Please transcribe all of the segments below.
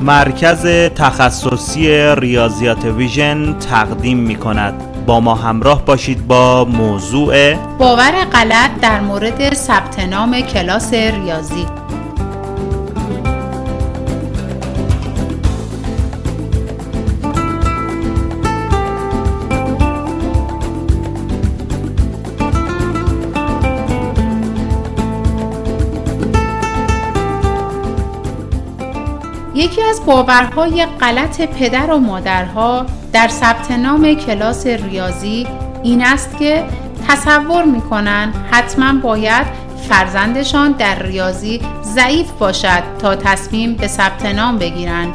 مرکز تخصصی ریاضیات ویژن تقدیم می کند با ما همراه باشید با موضوع باور غلط در مورد ثبت نام کلاس ریاضی. یکی از باورهای غلط پدر و مادرها در ثبت نام کلاس ریاضی این است که تصور می‌کنن حتما باید فرزندشان در ریاضی ضعیف باشد تا تصمیم به ثبت نام بگیرند.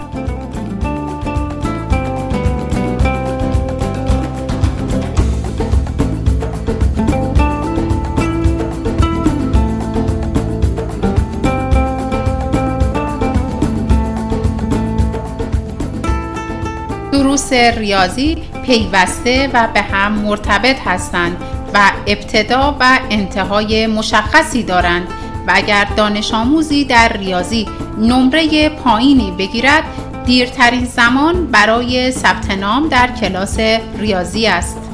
دروس ریاضی پیوسته و به هم مرتبط هستند و ابتدا و انتهای مشخصی دارند و اگر دانش آموزی در ریاضی نمره پایینی بگیرد دیرترین زمان برای ثبت نام در کلاس ریاضی است.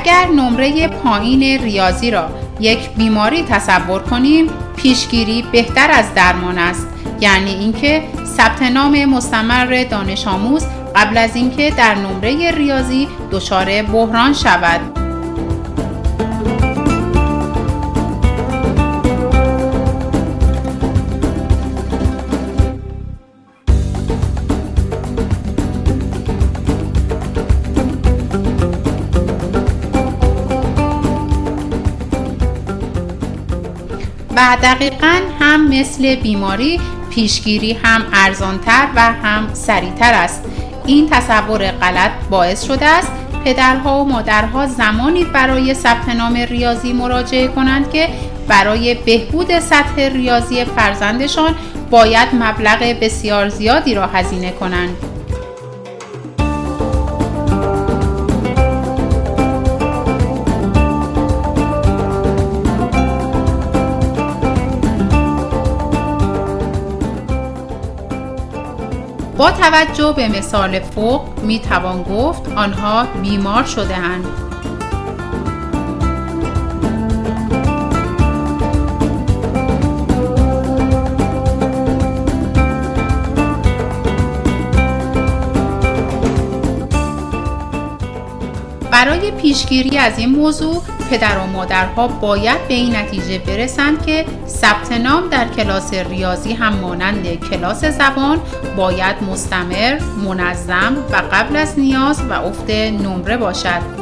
اگر نمره پایین ریاضی را یک بیماری تصور کنیم پیشگیری بهتر از درمان است. یعنی اینکه ثبت نام مستمر دانش آموز قبل از اینکه در نمره ریاضی دچار بحران شود. و دقیقا هم مثل بیماری پیشگیری هم ارزانتر و هم سریعتر است. این تصور غلط باعث شده است پدرها و مادرها زمانی برای ثبت نام ریاضی مراجعه کنند که برای بهبود سطح ریاضی فرزندشان باید مبلغ بسیار زیادی را هزینه کنند. با توجه به مثال فوق می توان گفت آنها بیمار شده اند. برای پیشگیری از این موضوع پدر و مادرها باید به این نتیجه برسند که ثبت نام در کلاس ریاضی هم مانند کلاس زبان باید مستمر، منظم و قبل از نیاز و افت نمره باشد.